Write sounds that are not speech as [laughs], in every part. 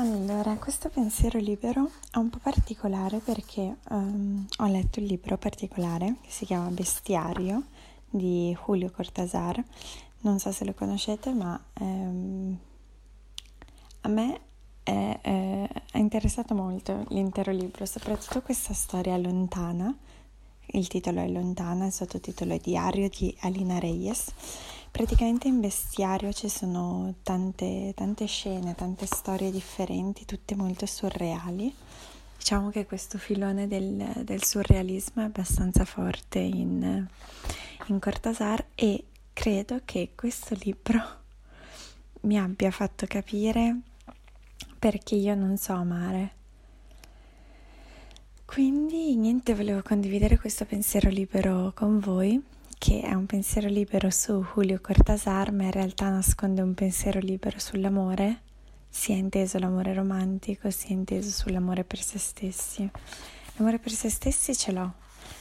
Allora, questo pensiero libero è un po' particolare perché um, ho letto un libro particolare che si chiama Bestiario di Julio Cortázar. Non so se lo conoscete, ma um, a me è, è, è interessato molto l'intero libro, soprattutto questa storia lontana. Il titolo è Lontana, il sottotitolo è Diario di Alina Reyes Praticamente in bestiario ci sono tante, tante scene, tante storie differenti, tutte molto surreali. Diciamo che questo filone del, del surrealismo è abbastanza forte in, in Cortasar e credo che questo libro [laughs] mi abbia fatto capire perché io non so amare. Quindi niente, volevo condividere questo pensiero libero con voi che è un pensiero libero su Julio Cortasar, ma in realtà nasconde un pensiero libero sull'amore, sia inteso l'amore romantico, sia inteso sull'amore per se stessi. L'amore per se stessi ce l'ho,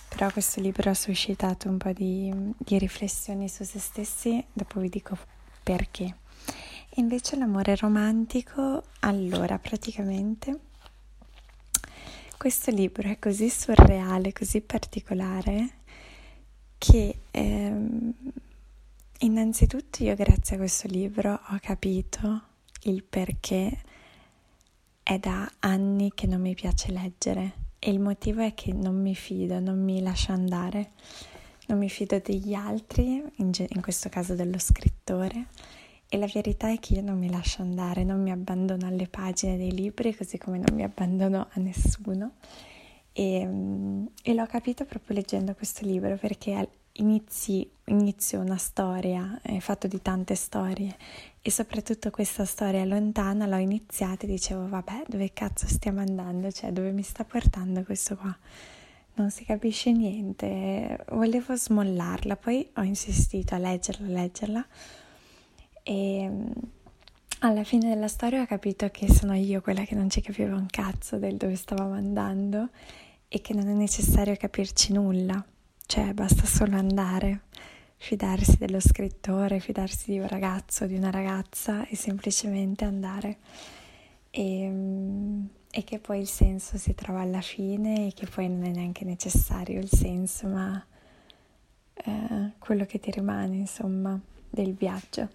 però questo libro ha suscitato un po' di, di riflessioni su se stessi, dopo vi dico perché. Invece l'amore romantico, allora praticamente questo libro è così surreale, così particolare che ehm, innanzitutto io grazie a questo libro ho capito il perché è da anni che non mi piace leggere e il motivo è che non mi fido, non mi lascio andare, non mi fido degli altri, in, ge- in questo caso dello scrittore, e la verità è che io non mi lascio andare, non mi abbandono alle pagine dei libri, così come non mi abbandono a nessuno. E, e l'ho capito proprio leggendo questo libro perché inizi, inizio una storia, è fatto di tante storie e soprattutto questa storia lontana l'ho iniziata e dicevo vabbè dove cazzo stiamo andando, cioè dove mi sta portando questo qua? Non si capisce niente, volevo smollarla, poi ho insistito a leggerla, a leggerla e alla fine della storia ho capito che sono io quella che non ci capiva un cazzo del dove stavamo andando e che non è necessario capirci nulla, cioè basta solo andare, fidarsi dello scrittore, fidarsi di un ragazzo, di una ragazza e semplicemente andare. E, e che poi il senso si trova alla fine e che poi non è neanche necessario il senso, ma eh, quello che ti rimane, insomma, del viaggio.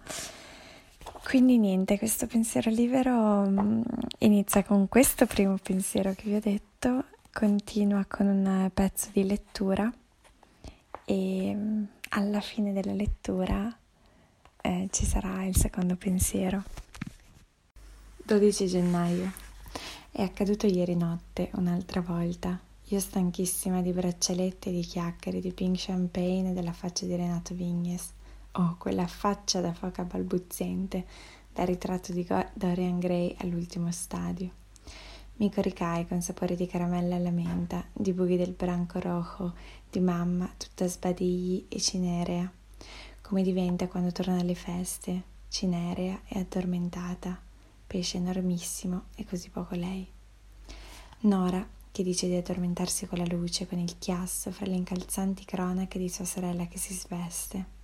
Quindi niente, questo pensiero libero mm, inizia con questo primo pensiero che vi ho detto, continua con un pezzo di lettura e mm, alla fine della lettura eh, ci sarà il secondo pensiero. 12 gennaio. È accaduto ieri notte, un'altra volta. Io stanchissima di braccialetti di chiacchiere, di pink champagne e della faccia di Renato Vignes. Oh, quella faccia da foca balbuziente, da ritratto di Dorian Gray all'ultimo stadio. Mi coricai con sapore di caramella alla menta, di bughi del branco rojo, di mamma tutta sbadigli e cinerea, come diventa quando torna alle feste, cinerea e addormentata, pesce enormissimo e così poco lei. Nora, che dice di addormentarsi con la luce, con il chiasso fra le incalzanti cronache di sua sorella che si sveste.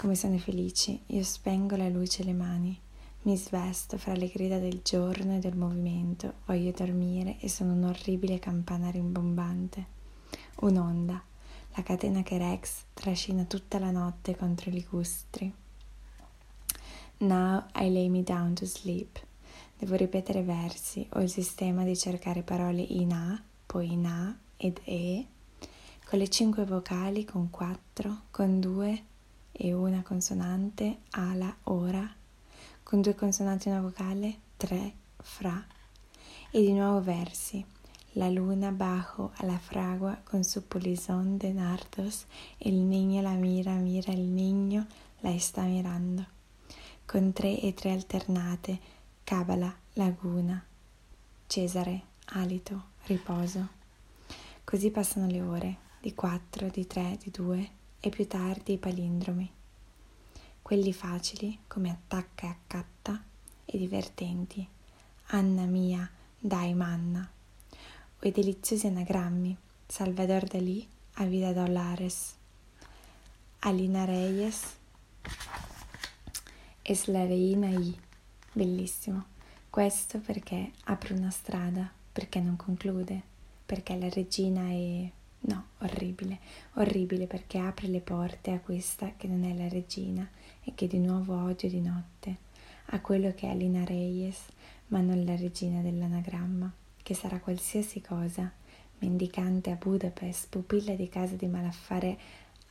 Come sono felici, io spengo la luce e le mani, mi svesto fra le grida del giorno e del movimento, voglio dormire e sono un orribile campana rimbombante. Un'onda, la catena che Rex trascina tutta la notte contro i ligustri. Now I lay me down to sleep. Devo ripetere versi o il sistema di cercare parole in A, poi in A ed E, con le cinque vocali, con quattro, con due e una consonante, ala, ora, con due consonanti e una vocale, tre, fra, e di nuovo versi. La luna bajo a la fragua con su polizón de nardos, el niño la mira, mira il niño, la sta mirando. Con tre e tre alternate, cabala, laguna, Cesare, alito, riposo. Così passano le ore, di quattro, di tre, di due, e più tardi i palindromi, quelli facili come attacca e accatta e divertenti, Anna mia, dai manna, o i deliziosi anagrammi, Salvador Dalí a Vida Dólares, Alina Reyes. Es la I, bellissimo, Questo perché apre una strada, perché non conclude, perché la regina è... no, orribile, orribile perché apre le porte a questa che non è la regina e che di nuovo odio di notte, a quello che è Lina Reyes, ma non la regina dell'anagramma, che sarà qualsiasi cosa, mendicante a Budapest, pupilla di casa di malaffare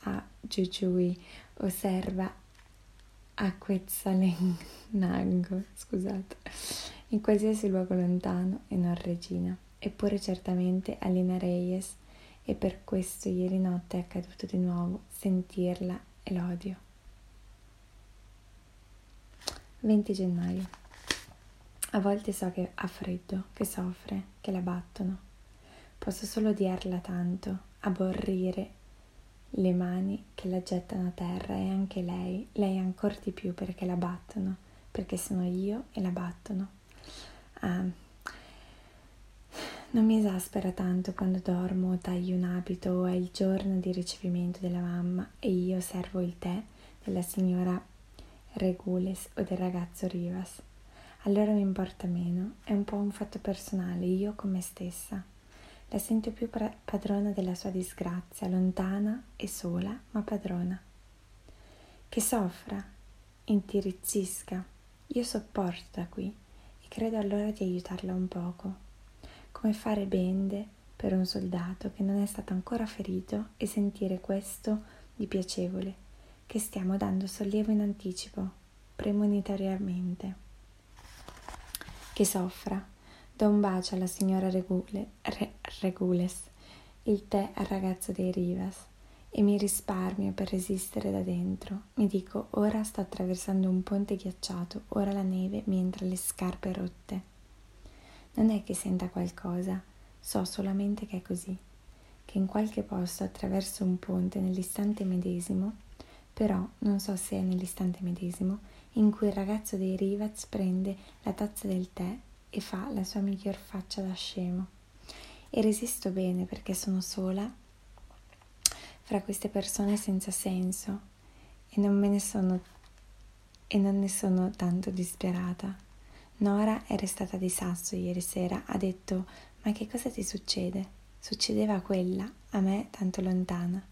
a Giugiui o serva a Quetzalengnago, scusate, in qualsiasi luogo lontano e non regina, eppure certamente a Lina Reyes e per questo ieri notte è accaduto di nuovo sentirla e l'odio. 20 gennaio. A volte so che ha freddo, che soffre, che la battono Posso solo odiarla tanto, aborrire le mani che la gettano a terra e anche lei, lei ancora di più perché la battono, perché sono io e la battono. Ah, non mi esaspera tanto quando dormo taglio un abito è il giorno di ricevimento della mamma e io servo il tè della signora Regules o del ragazzo Rivas. Allora mi importa meno, è un po' un fatto personale, io con me stessa. La sento più padrona della sua disgrazia, lontana e sola, ma padrona. Che soffra, intirizzisca, io sopporto da qui e credo allora di aiutarla un poco, come fare bende per un soldato che non è stato ancora ferito e sentire questo di piacevole, che stiamo dando sollievo in anticipo, premonitoriamente. Che soffra, Do un bacio alla signora Regule, Re, Regules, il tè al ragazzo dei Rivas e mi risparmio per resistere da dentro. Mi dico, ora sto attraversando un ponte ghiacciato, ora la neve mi entra le scarpe rotte. Non è che senta qualcosa, so solamente che è così, che in qualche posto attraverso un ponte nell'istante medesimo, però non so se è nell'istante medesimo, in cui il ragazzo dei Rivaz prende la tazza del tè e fa la sua miglior faccia da scemo. E resisto bene perché sono sola fra queste persone senza senso e non me ne sono e non ne sono tanto disperata. Nora è restata di sasso ieri sera, ha detto ma che cosa ti succede? Succedeva quella, a me tanto lontana.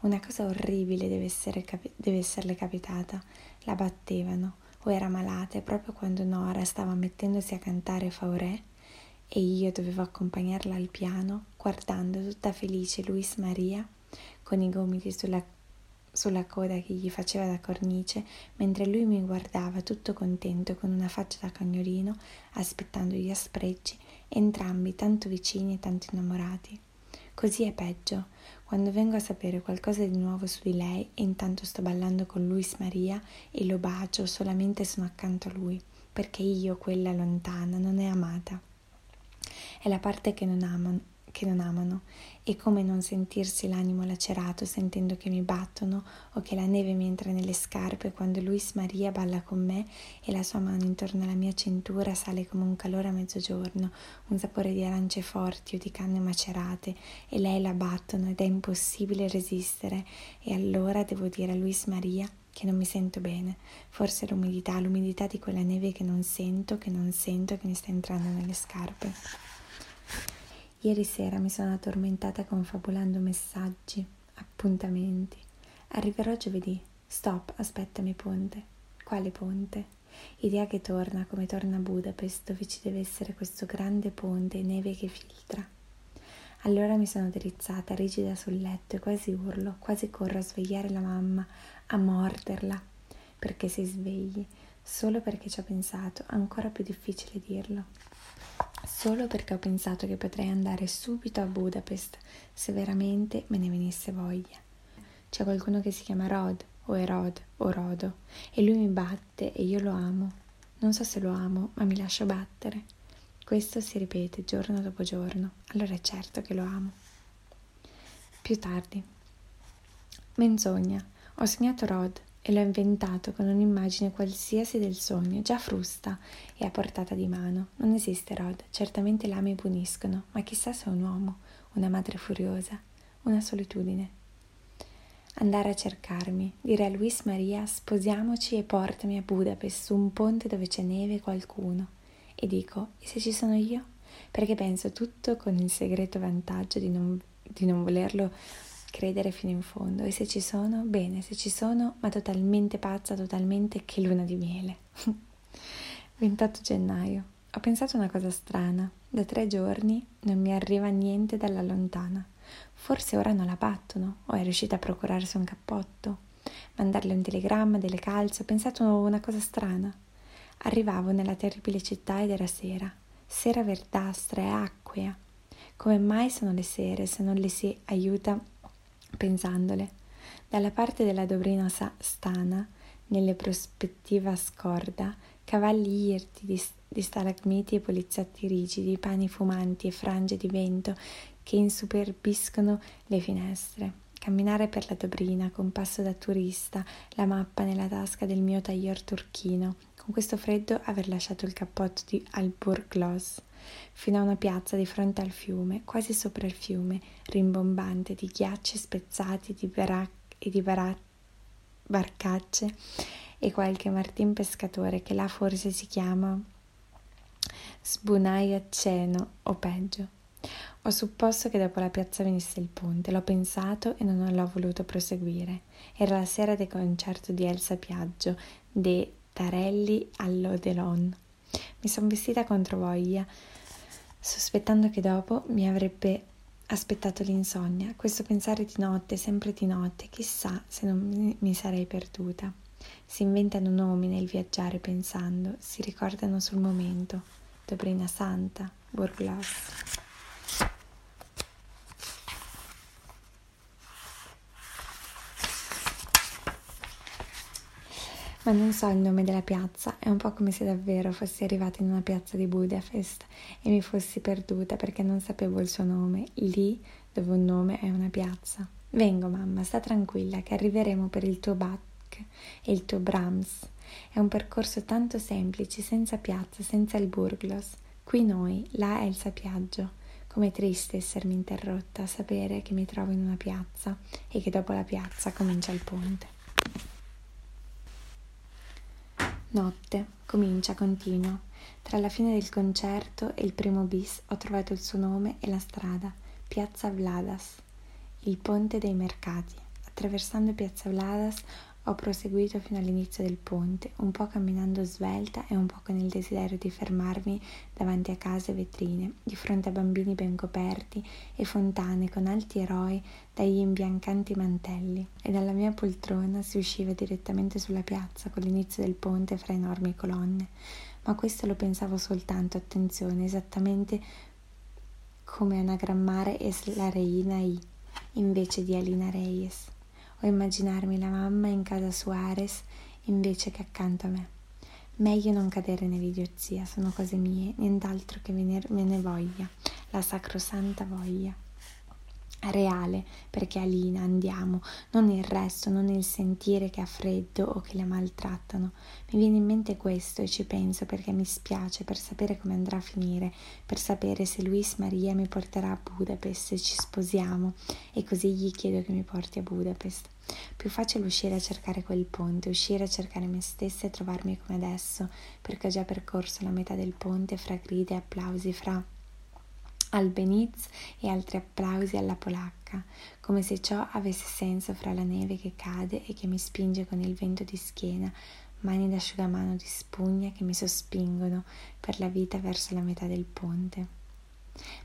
Una cosa orribile deve, essere capi- deve esserle capitata. La battevano, o era malata e proprio quando Nora stava mettendosi a cantare Fauré e io dovevo accompagnarla al piano, guardando tutta felice Luis Maria con i gomiti sulla, sulla coda che gli faceva da cornice, mentre lui mi guardava tutto contento con una faccia da cagnolino, aspettando gli aspreggi, entrambi tanto vicini e tanto innamorati. Così è peggio, quando vengo a sapere qualcosa di nuovo su di lei e intanto sto ballando con Luis Maria e lo bacio solamente sono accanto a lui, perché io, quella lontana, non è amata. È la parte che non amano, che non amano. E come non sentirsi l'animo lacerato sentendo che mi battono o che la neve mi entra nelle scarpe quando Luis Maria balla con me e la sua mano intorno alla mia cintura sale come un calore a mezzogiorno, un sapore di arance forti o di canne macerate e lei la battono ed è impossibile resistere. E allora devo dire a Luis Maria che non mi sento bene, forse l'umidità, l'umidità di quella neve che non sento, che non sento, che mi sta entrando nelle scarpe. Ieri sera mi sono addormentata confabulando messaggi, appuntamenti. Arriverò giovedì. Stop, aspettami ponte. Quale ponte? Idea che torna come torna Budapest, dove ci deve essere questo grande ponte neve che filtra. Allora mi sono drizzata, rigida sul letto e quasi urlo, quasi corro a svegliare la mamma, a morderla, perché si svegli, solo perché ci ho pensato, ancora più difficile dirlo solo perché ho pensato che potrei andare subito a Budapest se veramente me ne venisse voglia. C'è qualcuno che si chiama Rod o Erod o Rodo e lui mi batte e io lo amo. Non so se lo amo, ma mi lascio battere. Questo si ripete giorno dopo giorno, allora è certo che lo amo. Più tardi. Menzogna. Ho sognato Rod e l'ho inventato con un'immagine qualsiasi del sogno, già frusta e a portata di mano. Non esiste Rod, certamente là mi puniscono, ma chissà se un uomo, una madre furiosa, una solitudine. Andare a cercarmi, dire a Luis Maria sposiamoci e portami a Budapest su un ponte dove c'è neve e qualcuno. e dico, e se ci sono io? Perché penso tutto con il segreto vantaggio di non, di non volerlo credere fino in fondo. E se ci sono? Bene, se ci sono, ma totalmente pazza, totalmente che luna di miele. [laughs] 28 gennaio. Ho pensato una cosa strana. Da tre giorni non mi arriva niente dalla lontana. Forse ora non la battono o è riuscita a procurarsi un cappotto. Mandarle un telegramma, delle calze, ho pensato una cosa strana. Arrivavo nella terribile città ed era sera. Sera verdastra e acquea. Come mai sono le sere se non le si aiuta pensandole? Dalla parte della Dobrina stana, nelle prospettiva scorda, cavalli irti di, di stalagmiti e poliziotti rigidi, pani fumanti e frange di vento che insuperbiscono le finestre. Camminare per la Dobrina con passo da turista, la mappa nella tasca del mio tailleur turchino, con questo freddo aver lasciato il cappotto di Alburglos, fino a una piazza di fronte al fiume, quasi sopra il fiume, rimbombante di ghiacci spezzati di barac- e di barac- barcacce e qualche martin pescatore che là forse si chiama Sbunai a o peggio. Ho supposto che dopo la piazza venisse il ponte, l'ho pensato e non l'ho voluto proseguire. Era la sera del concerto di Elsa Piaggio, de Tarelli all'Odelon. Mi sono vestita contro voglia, sospettando che dopo mi avrebbe aspettato l'insonnia, questo pensare di notte, sempre di notte, chissà se non mi sarei perduta. Si inventano nomi nel viaggiare pensando, si ricordano sul momento. Dobrina Santa, Burglas. Ma non so il nome della piazza, è un po' come se davvero fossi arrivata in una piazza di Budapest e mi fossi perduta perché non sapevo il suo nome, lì dove un nome è una piazza. Vengo mamma, sta tranquilla che arriveremo per il tuo bat e il tuo Brahms. È un percorso tanto semplice, senza piazza, senza il Burglos. Qui noi, là è il sapiaggio. Com'è triste essermi interrotta sapere che mi trovo in una piazza e che dopo la piazza comincia il ponte. Notte, comincia, continua. Tra la fine del concerto e il primo bis ho trovato il suo nome e la strada, Piazza Vladas, il ponte dei mercati. Attraversando Piazza Vladas ho proseguito fino all'inizio del ponte, un po' camminando svelta e un po' con il desiderio di fermarmi davanti a case e vetrine, di fronte a bambini ben coperti e fontane con alti eroi dagli imbiancanti mantelli, e dalla mia poltrona si usciva direttamente sulla piazza con l'inizio del ponte fra enormi colonne. Ma questo lo pensavo soltanto, attenzione, esattamente come anagrammare es la reina I invece di Alina Reyes o immaginarmi la mamma in casa Suarez invece che accanto a me. Meglio non cadere nell'idiozia, sono cose mie, nient'altro che me ne voglia, la sacrosanta voglia reale perché Alina andiamo, non il resto, non il sentire che ha freddo o che la maltrattano. Mi viene in mente questo e ci penso perché mi spiace per sapere come andrà a finire, per sapere se Luis Maria mi porterà a Budapest se ci sposiamo e così gli chiedo che mi porti a Budapest. Più facile uscire a cercare quel ponte, uscire a cercare me stessa e trovarmi come adesso, perché ho già percorso la metà del ponte fra grida e applausi, fra Albeniz e altri applausi alla polacca, come se ciò avesse senso fra la neve che cade e che mi spinge con il vento di schiena, mani d'asciugamano di spugna che mi sospingono per la vita verso la metà del ponte.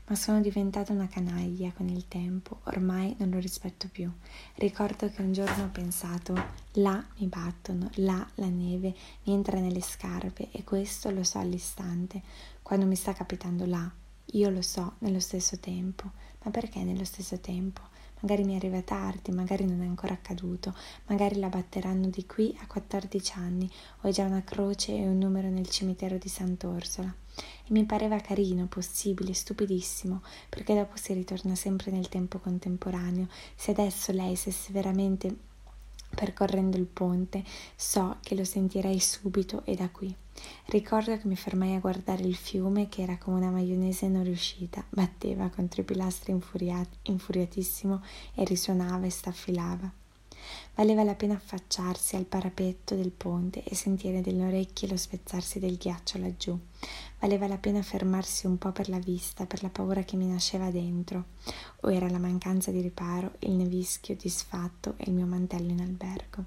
Ma sono diventata una canaglia con il tempo, ormai non lo rispetto più. Ricordo che un giorno ho pensato, là mi battono, là la neve mi entra nelle scarpe e questo lo so all'istante, quando mi sta capitando là, io lo so nello stesso tempo, ma perché nello stesso tempo? Magari mi arriva tardi, magari non è ancora accaduto, magari la batteranno di qui a 14 anni, o è già una croce e un numero nel cimitero di Sant'Orsola. E mi pareva carino, possibile, stupidissimo, perché dopo si ritorna sempre nel tempo contemporaneo. Se adesso lei stesse veramente percorrendo il ponte, so che lo sentirei subito e da qui. Ricordo che mi fermai a guardare il fiume che era come una maionese non riuscita, batteva contro i pilastri infuriat- infuriatissimo e risuonava e staffilava. Valeva la pena affacciarsi al parapetto del ponte e sentire nelle orecchie lo spezzarsi del ghiaccio laggiù. Valeva la pena fermarsi un po' per la vista, per la paura che mi nasceva dentro. O era la mancanza di riparo, il nevischio disfatto e il mio mantello in albergo.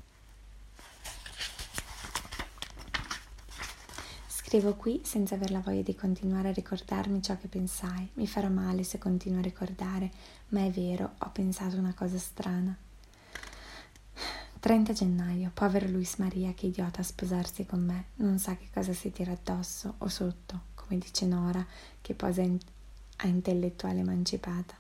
Scrivo qui senza aver la voglia di continuare a ricordarmi ciò che pensai. Mi farà male se continuo a ricordare, ma è vero, ho pensato una cosa strana. 30 gennaio, povero Luis Maria, che idiota a sposarsi con me, non sa che cosa si tira addosso o sotto, come dice Nora, che posa in- a intellettuale emancipata.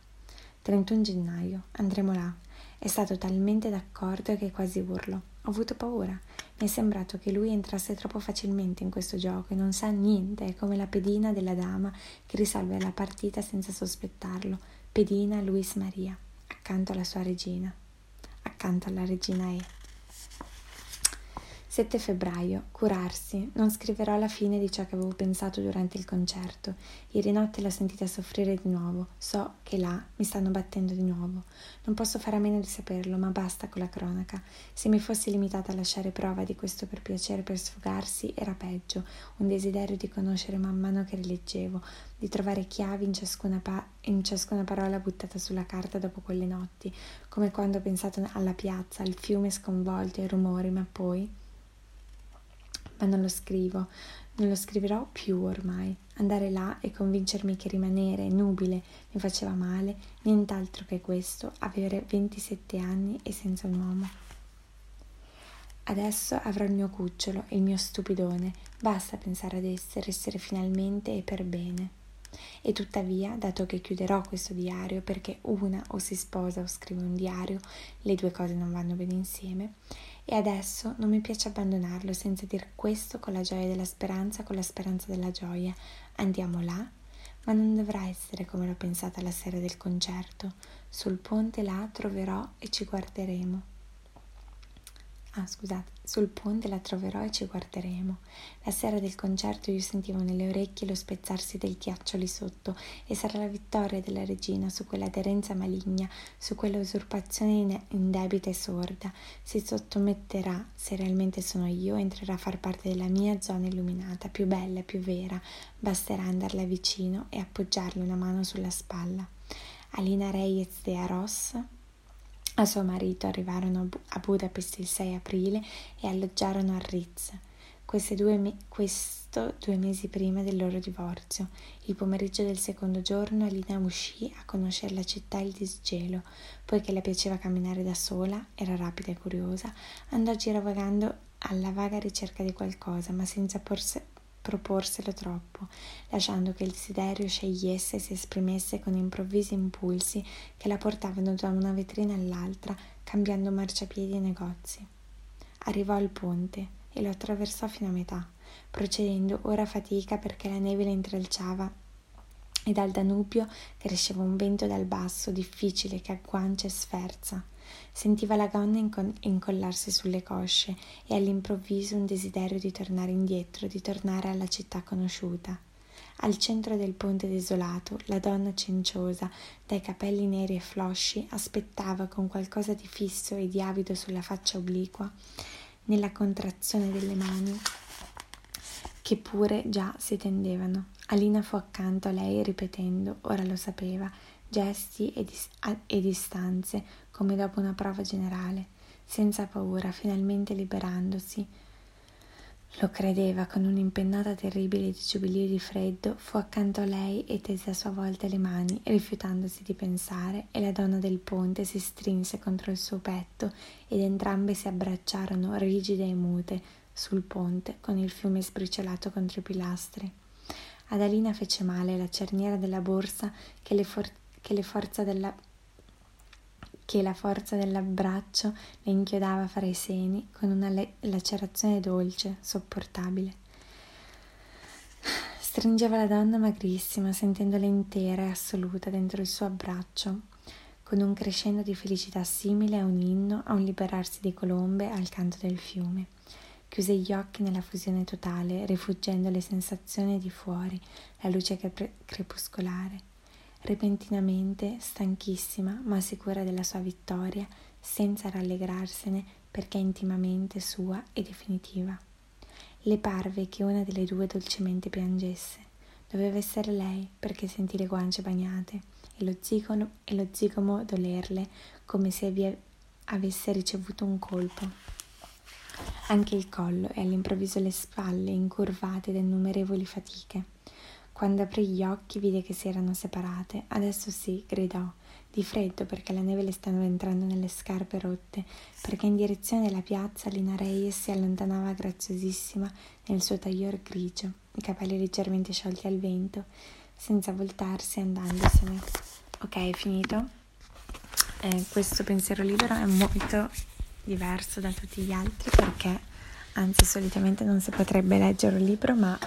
31 gennaio, andremo là. È stato talmente d'accordo che quasi urlo. Ho avuto paura. Mi è sembrato che lui entrasse troppo facilmente in questo gioco e non sa niente, è come la pedina della dama che risolve la partita senza sospettarlo. Pedina Luis Maria, accanto alla sua regina, accanto alla regina E. 7 febbraio. Curarsi. Non scriverò la fine di ciò che avevo pensato durante il concerto. Ieri notte l'ho sentita soffrire di nuovo. So che là mi stanno battendo di nuovo. Non posso fare a meno di saperlo, ma basta con la cronaca. Se mi fossi limitata a lasciare prova di questo per piacere, per sfogarsi, era peggio. Un desiderio di conoscere man mano che rileggevo, di trovare chiavi in ciascuna, pa- in ciascuna parola buttata sulla carta dopo quelle notti, come quando ho pensato alla piazza, al fiume sconvolto, ai rumori, ma poi ma non lo scrivo, non lo scriverò più ormai. Andare là e convincermi che rimanere nubile mi faceva male, nient'altro che questo, avere 27 anni e senza un uomo. Adesso avrò il mio cucciolo e il mio stupidone, basta pensare ad essere, essere finalmente e per bene. E tuttavia, dato che chiuderò questo diario perché una o si sposa o scrive un diario, le due cose non vanno bene insieme, e adesso non mi piace abbandonarlo senza dir questo con la gioia della speranza, con la speranza della gioia. Andiamo là, ma non dovrà essere come l'ho pensata la sera del concerto. Sul ponte là troverò e ci guarderemo. Ah, scusate, sul ponte la troverò e ci guarderemo. La sera del concerto io sentivo nelle orecchie lo spezzarsi del ghiaccio lì sotto e sarà la vittoria della regina su quella aderenza maligna, su quella usurpazione indebita e sorda. Si sottometterà, se realmente sono io, entrerà a far parte della mia zona illuminata, più bella, più vera. Basterà andarle vicino e appoggiarle una mano sulla spalla. Alina Reyes de Aros a suo marito arrivarono a Budapest il 6 aprile e alloggiarono a Ritz. Due questo due mesi prima del loro divorzio. Il pomeriggio del secondo giorno Alina uscì a conoscere la città e il disgelo. Poiché le piaceva camminare da sola, era rapida e curiosa, andò girovagando alla vaga ricerca di qualcosa, ma senza porsi proporselo troppo, lasciando che il desiderio scegliesse e si esprimesse con improvvisi impulsi che la portavano da una vetrina all'altra, cambiando marciapiedi e negozi. Arrivò al ponte e lo attraversò fino a metà, procedendo ora a fatica perché la neve le intralciava e dal Danubio cresceva un vento dal basso difficile che agguancia e sferza. Sentiva la gonna incollarsi sulle cosce e all'improvviso un desiderio di tornare indietro, di tornare alla città conosciuta. Al centro del ponte desolato, la donna cenciosa, dai capelli neri e flosci, aspettava con qualcosa di fisso e di avido sulla faccia obliqua, nella contrazione delle mani che pure già si tendevano. Alina fu accanto a lei ripetendo, ora lo sapeva, gesti e, dis- e distanze, come dopo una prova generale, senza paura, finalmente liberandosi. Lo credeva con un'impennata terribile di giubilio e di freddo, fu accanto a lei e tese a sua volta le mani, rifiutandosi di pensare, e la donna del ponte si strinse contro il suo petto ed entrambe si abbracciarono rigide e mute sul ponte con il fiume sbriciolato contro i pilastri. Ad Alina fece male la cerniera della borsa che le, for- che le forza della che la forza dell'abbraccio le inchiodava fra i seni con una le- lacerazione dolce, sopportabile. Stringeva la donna magrissima, sentendola intera e assoluta dentro il suo abbraccio, con un crescendo di felicità simile a un inno, a un liberarsi di colombe al canto del fiume. Chiuse gli occhi nella fusione totale, rifuggendo le sensazioni di fuori, la luce crepuscolare. Repentinamente, stanchissima ma sicura della sua vittoria, senza rallegrarsene perché intimamente sua e definitiva. Le parve che una delle due dolcemente piangesse. Doveva essere lei perché sentì le guance bagnate e lo zigomo, e lo zigomo dolerle come se avesse ricevuto un colpo. Anche il collo e all'improvviso le spalle incurvate da innumerevoli fatiche. Quando aprì gli occhi vide che si erano separate. Adesso sì, gridò, di freddo perché la neve le stava entrando nelle scarpe rotte, perché in direzione della piazza Lina Reyes si allontanava graziosissima nel suo taglior grigio, i capelli leggermente sciolti al vento, senza voltarsi andandosene. Ok, è finito. Eh, questo pensiero libero è molto diverso da tutti gli altri perché, anzi, solitamente non si potrebbe leggere un libro, ma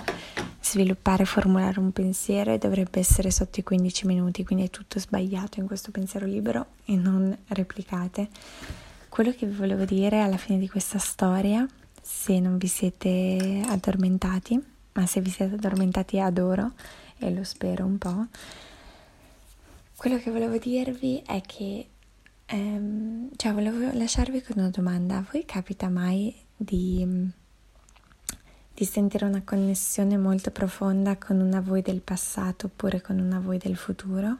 sviluppare formulare un pensiero e dovrebbe essere sotto i 15 minuti, quindi è tutto sbagliato in questo pensiero libero e non replicate. Quello che vi volevo dire alla fine di questa storia, se non vi siete addormentati, ma se vi siete addormentati adoro e lo spero un po', quello che volevo dirvi è che, ehm, cioè volevo lasciarvi con una domanda, a voi capita mai di di sentire una connessione molto profonda con una voi del passato oppure con una voi del futuro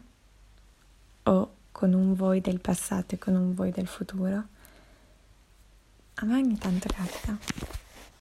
o con un voi del passato e con un voi del futuro. A me ogni tanto capita.